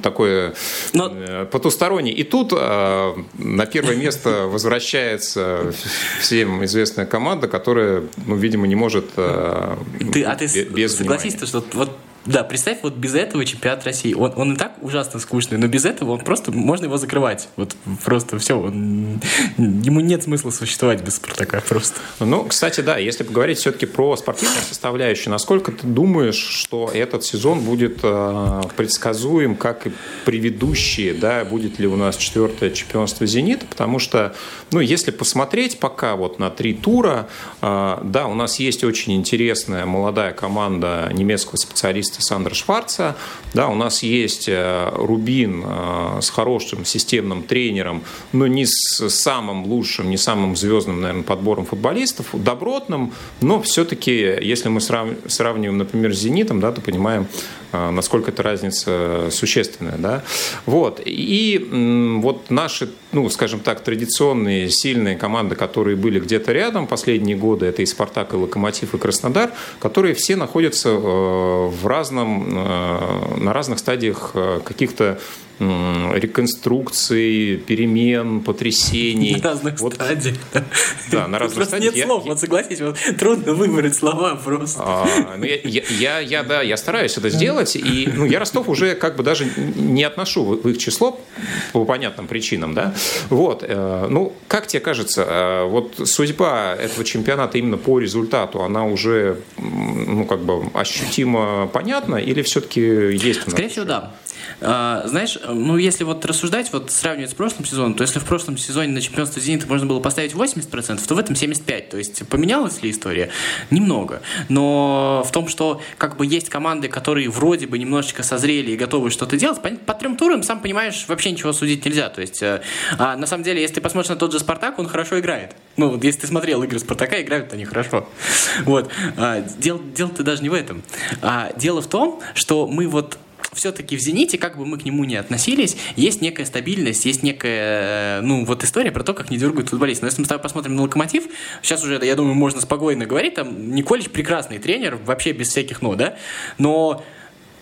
такое Но... Э, потустороннее. И тут на первое место возвращается всем известная команда, которая, ну, видимо, не может ты, а ты без согласись, что вот да, представь, вот без этого чемпионат России. Он, он и так ужасно скучный, но без этого он просто можно его закрывать. Вот просто все. Он, ему нет смысла существовать без Спартака просто. Ну, кстати, да, если поговорить все-таки про спортивную составляющую, насколько ты думаешь, что этот сезон будет э, предсказуем, как и предыдущие, да, будет ли у нас четвертое чемпионство «Зенита», потому что, ну, если посмотреть пока вот на три тура, э, да, у нас есть очень интересная молодая команда немецкого специалиста специалиста Сандра Шварца. Да, у нас есть э, Рубин э, с хорошим системным тренером, но не с самым лучшим, не самым звездным, наверное, подбором футболистов, добротным, но все-таки, если мы сравниваем, например, с «Зенитом», да, то понимаем, насколько эта разница существенная. Да? Вот. И вот наши, ну, скажем так, традиционные сильные команды, которые были где-то рядом последние годы, это и «Спартак», и «Локомотив», и «Краснодар», которые все находятся в разных разном, э, на разных стадиях э, каких-то реконструкций, перемен, потрясений. На разных вот. стадиях. Да, на разных стадиях. нет слов, вот согласись, вот трудно выбрать слова просто. А, ну, я, я, я, да, я стараюсь это сделать, и ну, я Ростов уже как бы даже не отношу в их число по понятным причинам, да. Вот, э, ну, как тебе кажется, вот судьба этого чемпионата именно по результату, она уже, ну, как бы ощутимо понятна, или все-таки есть? Скорее всего, да. А, знаешь, ну если вот рассуждать, вот сравнивать с прошлым сезоном, то если в прошлом сезоне на чемпионство «Зенита» можно было поставить 80%, то в этом 75%. То есть поменялась ли история? Немного. Но в том, что как бы есть команды, которые вроде бы немножечко созрели и готовы что-то делать, по, по трем турам, сам понимаешь, вообще ничего судить нельзя. То есть, э, а на самом деле, если ты посмотришь на тот же «Спартак», он хорошо играет. Ну, вот если ты смотрел игры «Спартака», играют они хорошо. Вот. А, дело, дело-то даже не в этом. А, дело в том, что мы вот все-таки в «Зените», как бы мы к нему не относились, есть некая стабильность, есть некая, э, ну, вот история про то, как не дергают футболист. Но если мы с тобой посмотрим на «Локомотив», сейчас уже, я думаю, можно спокойно говорить, там, Николич прекрасный тренер, вообще без всяких «но», да, но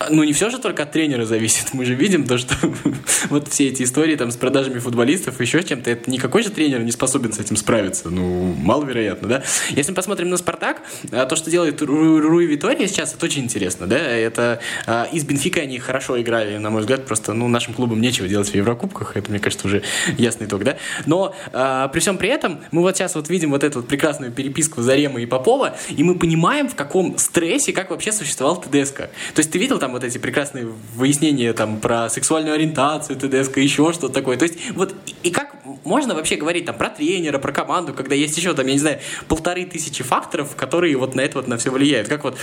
ну, не все же только от тренера зависит. Мы же видим то, что *laughs* вот все эти истории там с продажами футболистов, еще чем-то, это никакой же тренер не способен с этим справиться. Ну, маловероятно, да? Если мы посмотрим на «Спартак», а, то, что делает Руи Витория сейчас, это очень интересно, да? Это а, из Бенфика они хорошо играли, на мой взгляд, просто, ну, нашим клубам нечего делать в Еврокубках, это, мне кажется, уже *laughs* ясный итог, да? Но а, при всем при этом мы вот сейчас вот видим вот эту вот прекрасную переписку Зарема и Попова, и мы понимаем, в каком стрессе, как вообще существовал ТДСК. То есть ты видел там вот эти прекрасные выяснения там про сексуальную ориентацию, ТДСК, еще что-то такое. То есть вот и как можно вообще говорить там про тренера, про команду, когда есть еще там, я не знаю, полторы тысячи факторов, которые вот на это вот на все влияют. Как вот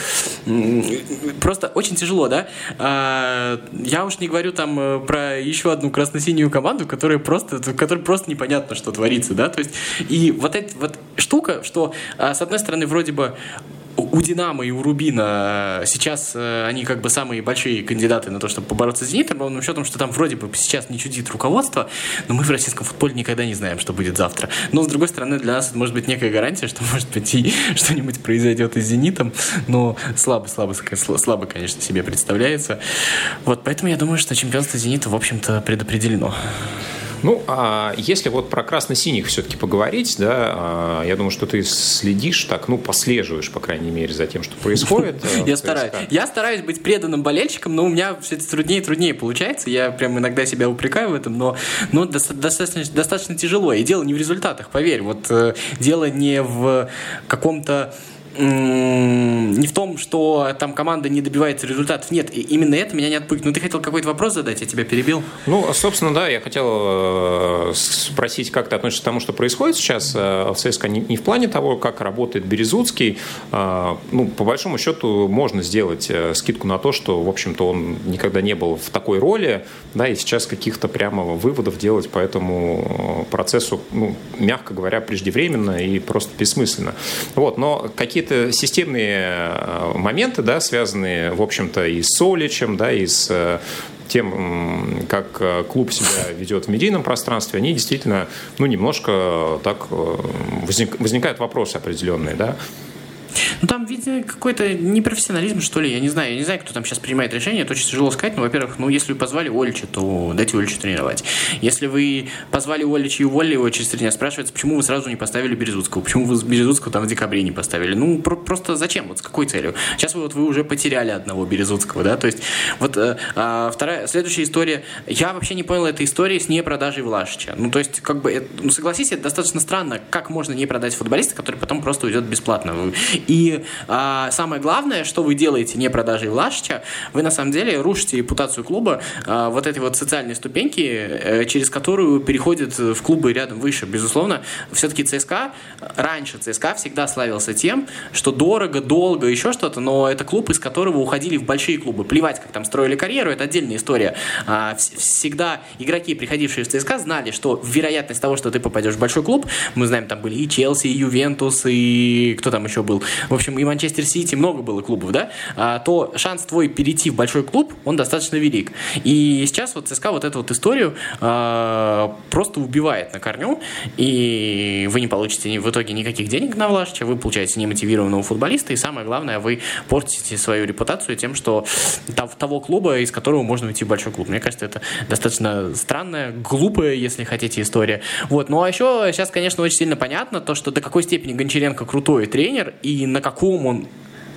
просто очень тяжело, да? А, я уж не говорю там э, про еще одну красно-синюю команду, которая просто, которой просто непонятно, что творится, да? То есть и вот эта вот штука, что а, с одной стороны вроде бы у Динамо и у Рубина сейчас э, они как бы самые большие кандидаты на то, чтобы побороться с Зенитом, ровным счетом, что там вроде бы сейчас не чудит руководство, но мы в российском футболе никогда не знаем, что будет завтра. Но, с другой стороны, для нас это может быть некая гарантия, что, может быть, и *laughs* что-нибудь произойдет и с Зенитом, но слабо-слабо, слабо, конечно, себе представляется. Вот, поэтому я думаю, что чемпионство Зенита, в общем-то, предопределено. Ну, а если вот про красно-синих все-таки поговорить, да, а, я думаю, что ты следишь так, ну, послеживаешь, по крайней мере, за тем, что происходит. Э, я стараюсь. Я стараюсь быть преданным болельщиком, но у меня все это труднее и труднее получается. Я прям иногда себя упрекаю в этом, но, но достаточно, достаточно тяжело. И дело не в результатах, поверь. Вот э, дело не в каком-то не в том, что там команда не добивается результатов. Нет, именно это меня не отпугивает. Ну, ты хотел какой-то вопрос задать, я тебя перебил. Ну, собственно, да, я хотел э, спросить, как ты относишься к тому, что происходит сейчас э, в ЦСКА, не в плане того, как работает Березуцкий. Э, ну, по большому счету, можно сделать скидку на то, что, в общем-то, он никогда не был в такой роли, да, и сейчас каких-то прямо выводов делать по этому процессу, ну, мягко говоря, преждевременно и просто бессмысленно. Вот, но какие-то какие-то системные э, моменты, да, связанные, в общем-то, и с Соличем, да, и с тем, как клуб себя ведет в медийном пространстве, они действительно, ну, немножко так возник, возникают вопросы определенные, да. Ну, там, видимо, какой-то непрофессионализм, что ли, я не знаю. Я не знаю, кто там сейчас принимает решение, это очень тяжело сказать. Но, во-первых, ну, если вы позвали Ольча, то дайте Ольчу тренировать. Если вы позвали Ольча и уволили его через три дня, спрашивается, почему вы сразу не поставили Березутского? Почему вы Березутского там в декабре не поставили? Ну, про- просто зачем? Вот с какой целью? Сейчас вы, вот, вы уже потеряли одного Березутского, да? То есть, вот э, а, вторая, следующая история. Я вообще не понял этой истории с непродажей Влашича. Ну, то есть, как бы, это, ну, согласись, это достаточно странно, как можно не продать футболиста, который потом просто уйдет бесплатно. И а, самое главное, что вы делаете не продажей Влашича, вы на самом деле рушите репутацию клуба а, вот этой вот социальной ступеньки, а, через которую переходят в клубы рядом выше. Безусловно, все-таки ЦСКА, раньше ЦСКА всегда славился тем, что дорого, долго, еще что-то, но это клуб, из которого уходили в большие клубы. Плевать, как там строили карьеру, это отдельная история. А, всегда игроки, приходившие в ЦСКА, знали, что вероятность того, что ты попадешь в большой клуб, мы знаем, там были и Челси, и Ювентус, и кто там еще был, в общем, и Манчестер Сити, много было клубов, да, а, то шанс твой перейти в большой клуб, он достаточно велик. И сейчас вот ЦСКА вот эту вот историю а, просто убивает на корню, и вы не получите в итоге никаких денег на Влашича, вы получаете немотивированного футболиста, и самое главное, вы портите свою репутацию тем, что того клуба, из которого можно уйти в большой клуб. Мне кажется, это достаточно странная, глупая, если хотите, история. Вот. Ну а еще сейчас, конечно, очень сильно понятно то, что до какой степени Гончаренко крутой тренер, и на каком он,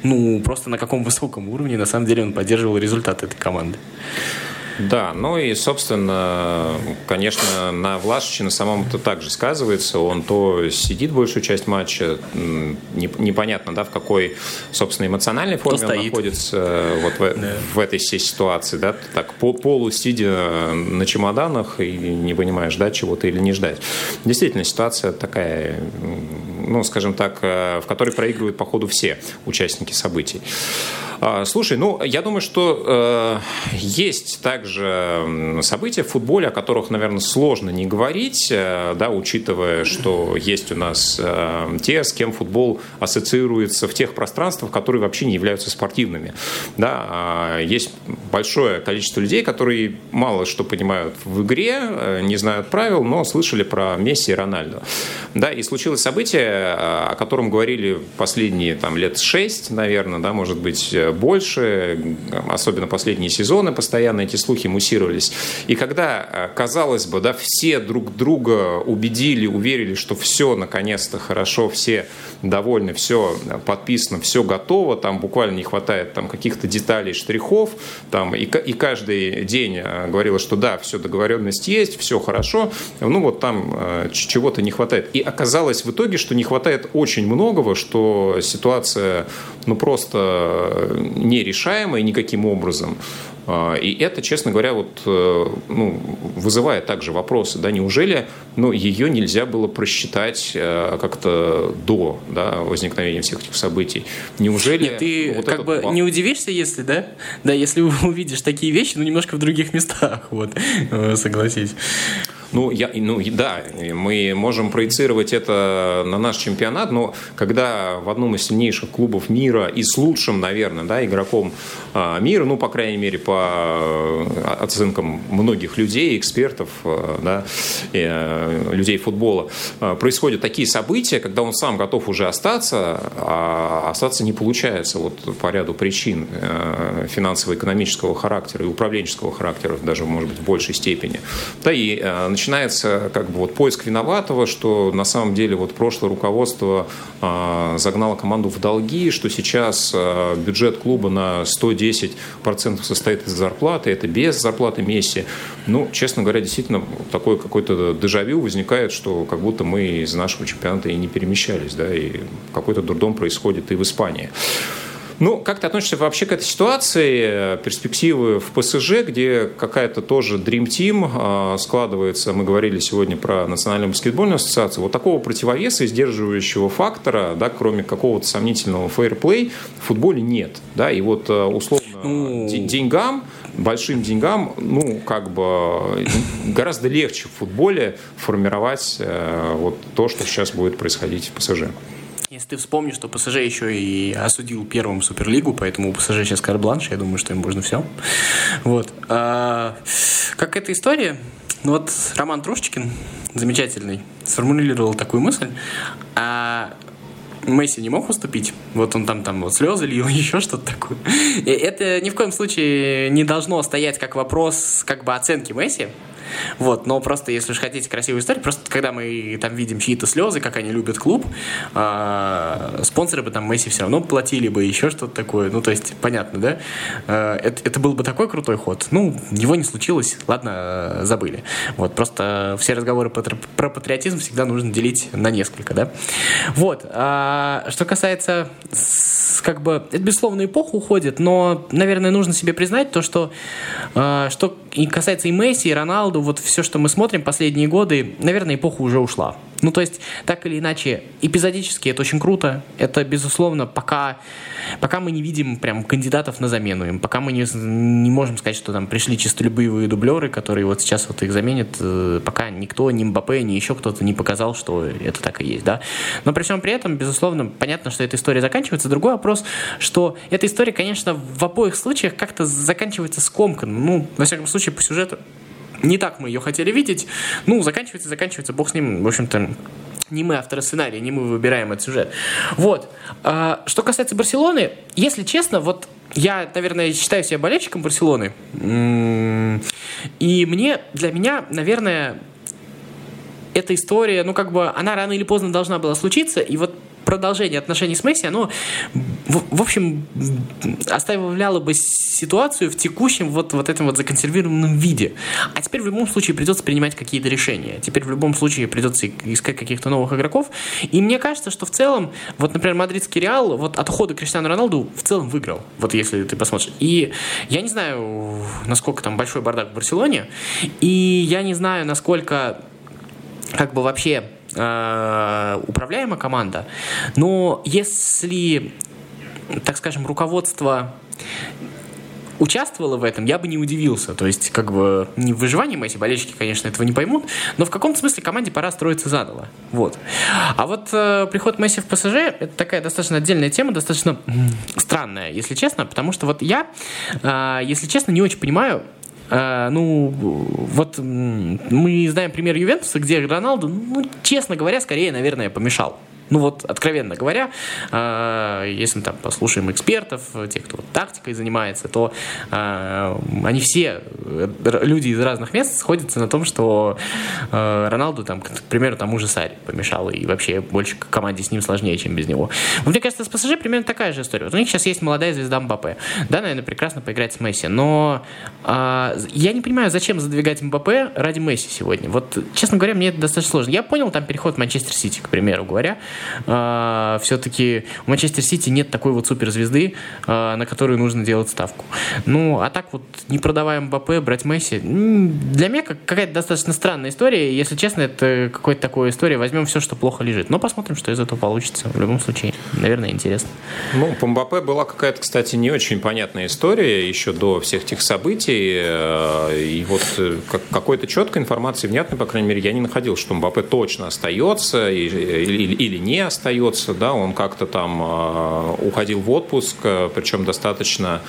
ну, просто на каком высоком уровне, на самом деле, он поддерживал результат этой команды. Да, ну и, собственно, конечно, на Влашиче на самом это также сказывается. Он то сидит большую часть матча, непонятно, да, в какой, собственно, эмоциональной форме он находится э, вот в, да. в этой всей ситуации, да, так полу сидя на чемоданах и не понимаешь, ждать чего-то или не ждать. Действительно, ситуация такая, ну, скажем так, э, в которой проигрывают, по ходу, все участники событий. А, слушай, ну, я думаю, что э, есть также события в футболе, о которых, наверное, сложно не говорить, э, да, учитывая, что есть у нас э, те, с кем футбол ассоциируется в тех пространствах, которые вообще не являются спортивными. Да, э, есть большое количество людей, которые мало что понимают в игре, э, не знают правил, но слышали про Месси и Рональдо. Да, и случилось событие, о котором говорили последние там, лет шесть, наверное, да, может быть, больше, особенно последние сезоны постоянно эти слухи муссировались. И когда, э, казалось бы, да, все друг друга убедили, уверили, что все наконец-то хорошо, все довольны, все подписано, все готово, там буквально не хватает там каких-то деталей, штрихов, там, и, и каждый день э, говорила, что да, все, договоренность есть, все хорошо, ну вот там э, чего-то не хватает. И оказалось в итоге, что не хватает очень многого, что ситуация ну просто нерешаемая никаким образом. А, и это, честно говоря, вот, э, ну, вызывает также вопросы. Да, неужели ну, ее нельзя было просчитать э, как-то до да, возникновения всех этих событий? Неужели... Нет, ты вот как бы план... не удивишься, если, да? Да, если *laughs* увидишь такие вещи, но немножко в других местах, вот, э, согласись. Ну, я, ну, да, мы можем проецировать это на наш чемпионат, но когда в одном из сильнейших клубов мира и с лучшим, наверное, да, игроком а, мира, ну, по крайней мере, по а, оценкам многих людей, экспертов, а, да, людей футбола, происходят такие события, когда он сам готов уже остаться, а остаться не получается вот по ряду причин финансово-экономического характера и управленческого характера, даже, может быть, в большей степени. Да, и начинается как бы вот поиск виноватого, что на самом деле вот прошлое руководство э, загнало команду в долги, что сейчас э, бюджет клуба на 110% состоит из зарплаты, это без зарплаты Месси. Ну, честно говоря, действительно такой какой-то дежавю возникает, что как будто мы из нашего чемпионата и не перемещались, да, и какой-то дурдом происходит и в Испании. Ну, как ты относишься вообще к этой ситуации? Перспективы в ПСЖ, где какая-то тоже Dream Team а, складывается. Мы говорили сегодня про Национальную баскетбольную ассоциацию. Вот такого противовеса и сдерживающего фактора, да, кроме какого-то сомнительного фейерплей, в футболе нет. Да, и вот а, условно ну... деньгам, большим деньгам, ну, как бы гораздо легче в футболе формировать э, вот то, что сейчас будет происходить в ПСЖ. Если ты вспомнишь, что ПСЖ еще и осудил первым Суперлигу, поэтому у ПСЖ сейчас карбланш, я думаю, что им можно все. Вот. А, как эта история? Ну вот Роман Трушечкин, замечательный, сформулировал такую мысль. А Месси не мог уступить. Вот он там, там вот слезы лил, *laughs* еще что-то такое. И это ни в коем случае не должно стоять как вопрос как бы оценки Месси. Вот, но просто, если уж хотите красивую историю, просто когда мы там видим чьи-то слезы, как они любят клуб, э, спонсоры бы там Месси все равно платили бы, еще что-то такое. Ну, то есть, понятно, да? Э, это, это был бы такой крутой ход. Ну, его не случилось, ладно, э, забыли. Вот, просто все разговоры про, патриотизм всегда нужно делить на несколько, да? Вот, а, что касается как бы, это безусловно эпоха уходит, но, наверное, нужно себе признать то, что, э, что и касается и Месси, и Роналду, вот все, что мы смотрим последние годы, наверное, эпоха уже ушла. Ну, то есть, так или иначе, эпизодически это очень круто. Это, безусловно, пока, пока мы не видим прям кандидатов на замену им, пока мы не, не можем сказать, что там пришли чистолюбивые дублеры, которые вот сейчас вот их заменят, э, пока никто, ни Мбаппе, ни еще кто-то не показал, что это так и есть, да. Но при всем при этом, безусловно, понятно, что эта история заканчивается. Другой вопрос, что эта история, конечно, в обоих случаях как-то заканчивается скомканно. Ну, во всяком случае, по сюжету не так мы ее хотели видеть. Ну, заканчивается, заканчивается, бог с ним. В общем-то, не мы авторы сценария, не мы выбираем этот сюжет. Вот. А, что касается Барселоны, если честно, вот я, наверное, считаю себя болельщиком Барселоны. И мне, для меня, наверное, эта история, ну, как бы, она рано или поздно должна была случиться, и вот продолжение отношений с Месси, оно, в, в общем, оставляло бы ситуацию в текущем вот, вот этом вот законсервированном виде. А теперь в любом случае придется принимать какие-то решения. Теперь в любом случае придется искать каких-то новых игроков. И мне кажется, что в целом, вот, например, мадридский Реал вот от ухода Криштиану Роналду в целом выиграл. Вот если ты посмотришь. И я не знаю, насколько там большой бардак в Барселоне. И я не знаю, насколько как бы вообще э, управляемая команда. Но если, так скажем, руководство участвовало в этом, я бы не удивился. То есть, как бы, не в выживании Месси, болельщики, конечно, этого не поймут, но в каком-то смысле команде пора строиться заново. Вот. А вот э, приход Месси в ПСЖ, это такая достаточно отдельная тема, достаточно странная, если честно, потому что вот я, э, если честно, не очень понимаю, а, ну, вот мы знаем пример Ювентуса, где Роналду, ну, честно говоря, скорее, наверное, помешал. Ну вот, откровенно говоря, э, если мы там послушаем экспертов, тех, кто тактикой занимается, то э, они все, э, люди из разных мест, сходятся на том, что Роналду, там, к примеру, тому же Саре помешал, и вообще больше команде с ним сложнее, чем без него. Но, мне кажется, с ПСЖ примерно такая же история. Вот у них сейчас есть молодая звезда Мбаппе. Да, наверное, прекрасно поиграть с Месси, но я не понимаю, зачем задвигать Мбаппе ради Месси сегодня. Вот, честно говоря, мне это достаточно сложно. Я понял там переход в Манчестер Сити, к примеру говоря, э, все-таки у Манчестер Сити нет такой вот суперзвезды, э, на которую нужно делать ставку. Ну, а так вот, не продавая МБП, брать Месси, для меня какая-то достаточно странная история. Если честно, это какая-то такая история. Возьмем все, что плохо лежит. Но посмотрим, что из этого получится. В любом случае, наверное, интересно. Ну, по МБП была какая-то, кстати, не очень понятная история еще до всех этих событий. Э, и вот э, какой-то четкой информации, внятной, по крайней мере, я не находил, что МБП точно остается или, или, или не остается, да, он как-то там а, уходил в отпуск, э, причем достаточно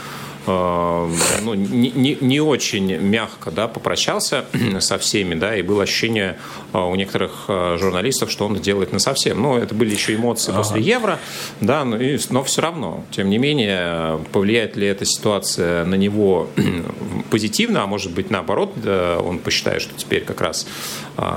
ну, не, не, не очень мягко да, попрощался *clears throat* со всеми, да, и было ощущение э, у некоторых э, журналистов, что он делает на совсем. Но это были еще эмоции ага. после Евро, да, но, и, но все равно, тем не менее, повлияет ли эта ситуация на него *clears throat* позитивно, а может быть наоборот, он посчитает, что теперь как раз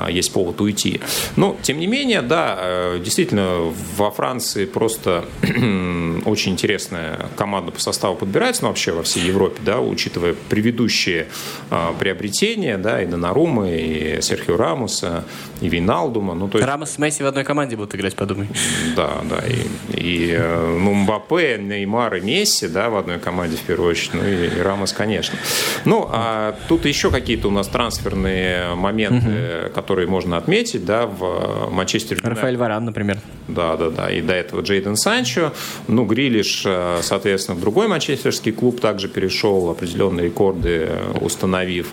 есть повод уйти. Но, тем не менее, да, действительно, во Франции просто *clears throat* очень интересная команда по составу подбирается, но вообще во всей Европе, да, учитывая предыдущие а, приобретения, да, и Донарума, и Серхио Рамуса, и Виналдума. Ну, то есть... Рамос с Месси в одной команде будут играть, подумай. Да, да, и, и э, ну, Мбаппе, Неймар и Месси, да, в одной команде в первую очередь, ну и, и Рамос, конечно. Ну, а тут еще какие-то у нас трансферные моменты, угу. которые можно отметить, да, в Манчестер Рафаэль Варан, например. Да, да, да, и до этого Джейден Санчо, ну, Грилиш, э, соответственно, в другой манчестерский клуб также перешел определенные рекорды, установив.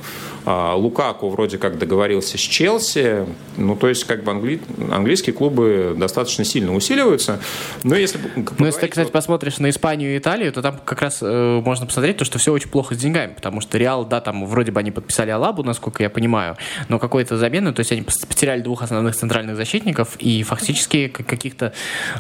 А, Лукаку вроде как договорился с Челси. Ну, то есть, как бы англи... английские клубы достаточно сильно усиливаются. Но если... Ну, если ты, кстати, вот... посмотришь на Испанию и Италию, то там как раз э, можно посмотреть то, что все очень плохо с деньгами, потому что Реал, да, там вроде бы они подписали Алабу, насколько я понимаю, но какой-то замены, то есть они потеряли двух основных центральных защитников, и фактически каких-то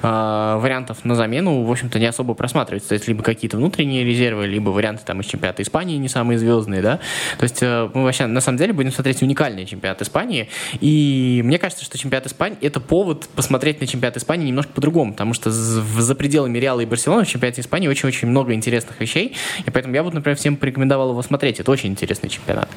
э, вариантов на замену, в общем-то, не особо просматривается. То есть либо какие-то внутренние резервы, либо варианты там из чемпионата Испании не самые звездные, да. То есть э, мы вообще на самом деле будем смотреть уникальный чемпионат Испании. И мне кажется, что чемпионат Испании это повод посмотреть на чемпионат Испании немножко по-другому, потому что за пределами Реала и Барселоны в чемпионате Испании очень-очень много интересных вещей. И поэтому я бы, например, всем порекомендовал его смотреть. Это очень интересный чемпионат.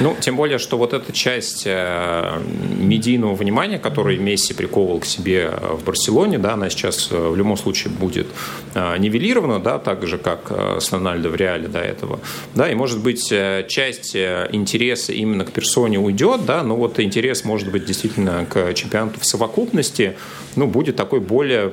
Ну, тем более, что вот эта часть э, медийного внимания, который Месси приковывал к себе в Барселоне, да, она сейчас э, в любом случае будет э, нивелирована, да, так же, как с Рональдо в Реале до этого. Да, и, может быть, часть интереса именно к персоне уйдет, да, но вот интерес может быть действительно к чемпионату в совокупности, ну, будет такой более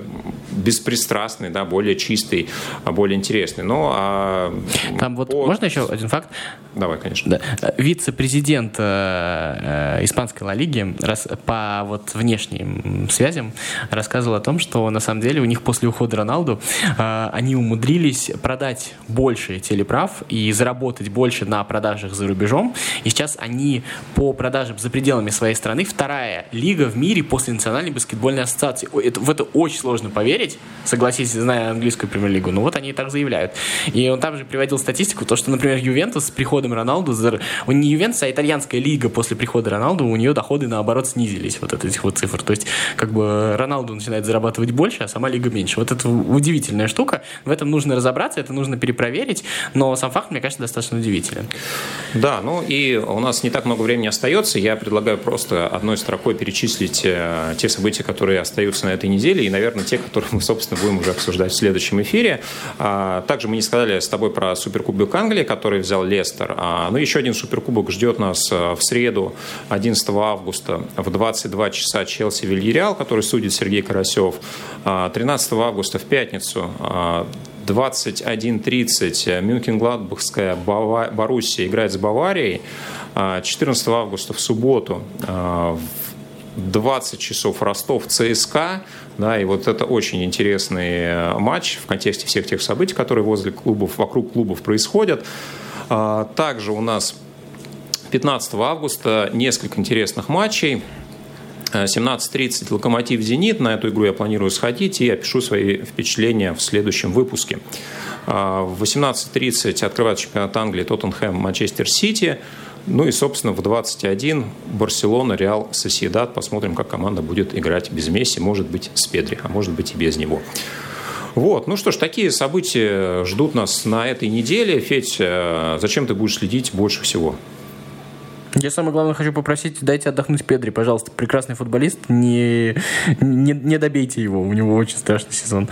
беспристрастный, да, более чистый, а более интересный. Но а, там вот по... можно еще один факт? Давай, конечно. Да. Вице-президент э, э, испанской Ла Лиги раз, по вот внешним связям рассказывал о том, что на самом деле у них после ухода Роналду э, они умудрились продать больше телеправ и заработать больше на продажах за рубежом. И сейчас они по продажам за пределами своей страны вторая лига в мире после Национальной баскетбольной ассоциации. Это, в это очень сложно поверить, согласитесь, зная английскую премьер-лигу. Но вот они и так заявляют. И он там же приводил статистику, то, что, например, Ювентус с приходом Роналду, у не Ювентус, а итальянская лига после прихода Роналду, у нее доходы, наоборот, снизились вот от этих вот цифр. То есть, как бы Роналду начинает зарабатывать больше, а сама лига меньше. Вот это удивительная штука. В этом нужно разобраться, это нужно перепроверить, но сам факт, мне кажется, достаточно удивителен. Да, ну и у нас не так много времени остается. Я предлагаю просто одной строкой перечислить э, те события, которые остаются на этой неделе, и, наверное, те, которые мы, собственно, будем уже обсуждать в следующем эфире. А, также мы не сказали с тобой про Суперкубок Англии, который взял Лестер. А, ну, еще один Суперкубок ждет нас э, в среду, 11 августа, в 22 часа Челси Вильяреал, который судит Сергей Карасев. 13 а, августа в пятницу 21.30 Мюнхен-Гладбахская Боруссия играет с Баварией. 14 августа в субботу в 20 часов Ростов ЦСКА. Да, и вот это очень интересный э, матч в контексте всех тех событий, которые возле клубов, вокруг клубов происходят. А, также у нас 15 августа несколько интересных матчей. 17.30 «Локомотив Зенит». На эту игру я планирую сходить и опишу свои впечатления в следующем выпуске. А, в 18.30 открывает чемпионат Англии Тоттенхэм Манчестер Сити. Ну и, собственно, в 21 Барселона, Реал, Соседат. Посмотрим, как команда будет играть без Месси, может быть, с Педри, а может быть и без него. Вот, ну что ж, такие события ждут нас на этой неделе. Федь, э, зачем ты будешь следить больше всего? Я самое главное хочу попросить, дайте отдохнуть Педри, пожалуйста. Прекрасный футболист, не, не, не добейте его, у него очень страшный сезон.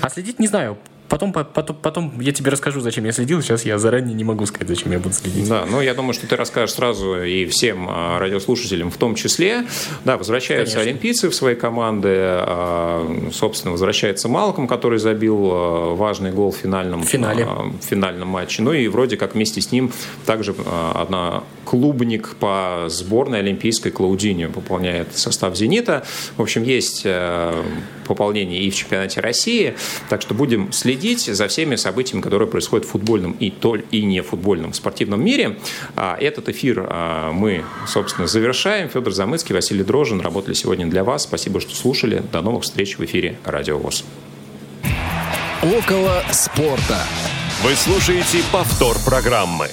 А следить не знаю. Потом, потом, потом я тебе расскажу, зачем я следил. Сейчас я заранее не могу сказать, зачем я буду следить. Да, ну я думаю, что ты расскажешь сразу и всем а, радиослушателям в том числе. Да, возвращаются Конечно. олимпийцы в свои команды. А, собственно, возвращается Малком, который забил а, важный гол в финальном, финале. в финальном матче. Ну и вроде как вместе с ним также одна клубник по сборной олимпийской Клаудини пополняет состав «Зенита». В общем, есть пополнение и в чемпионате России. Так что будем следить за всеми событиями, которые происходят в футбольном и, то, и не футбольном спортивном мире. А, этот эфир а, мы, собственно, завершаем. Федор Замыцкий, Василий Дрожин работали сегодня для вас. Спасибо, что слушали. До новых встреч в эфире Радио ВОЗ. Около спорта. Вы слушаете повтор программы.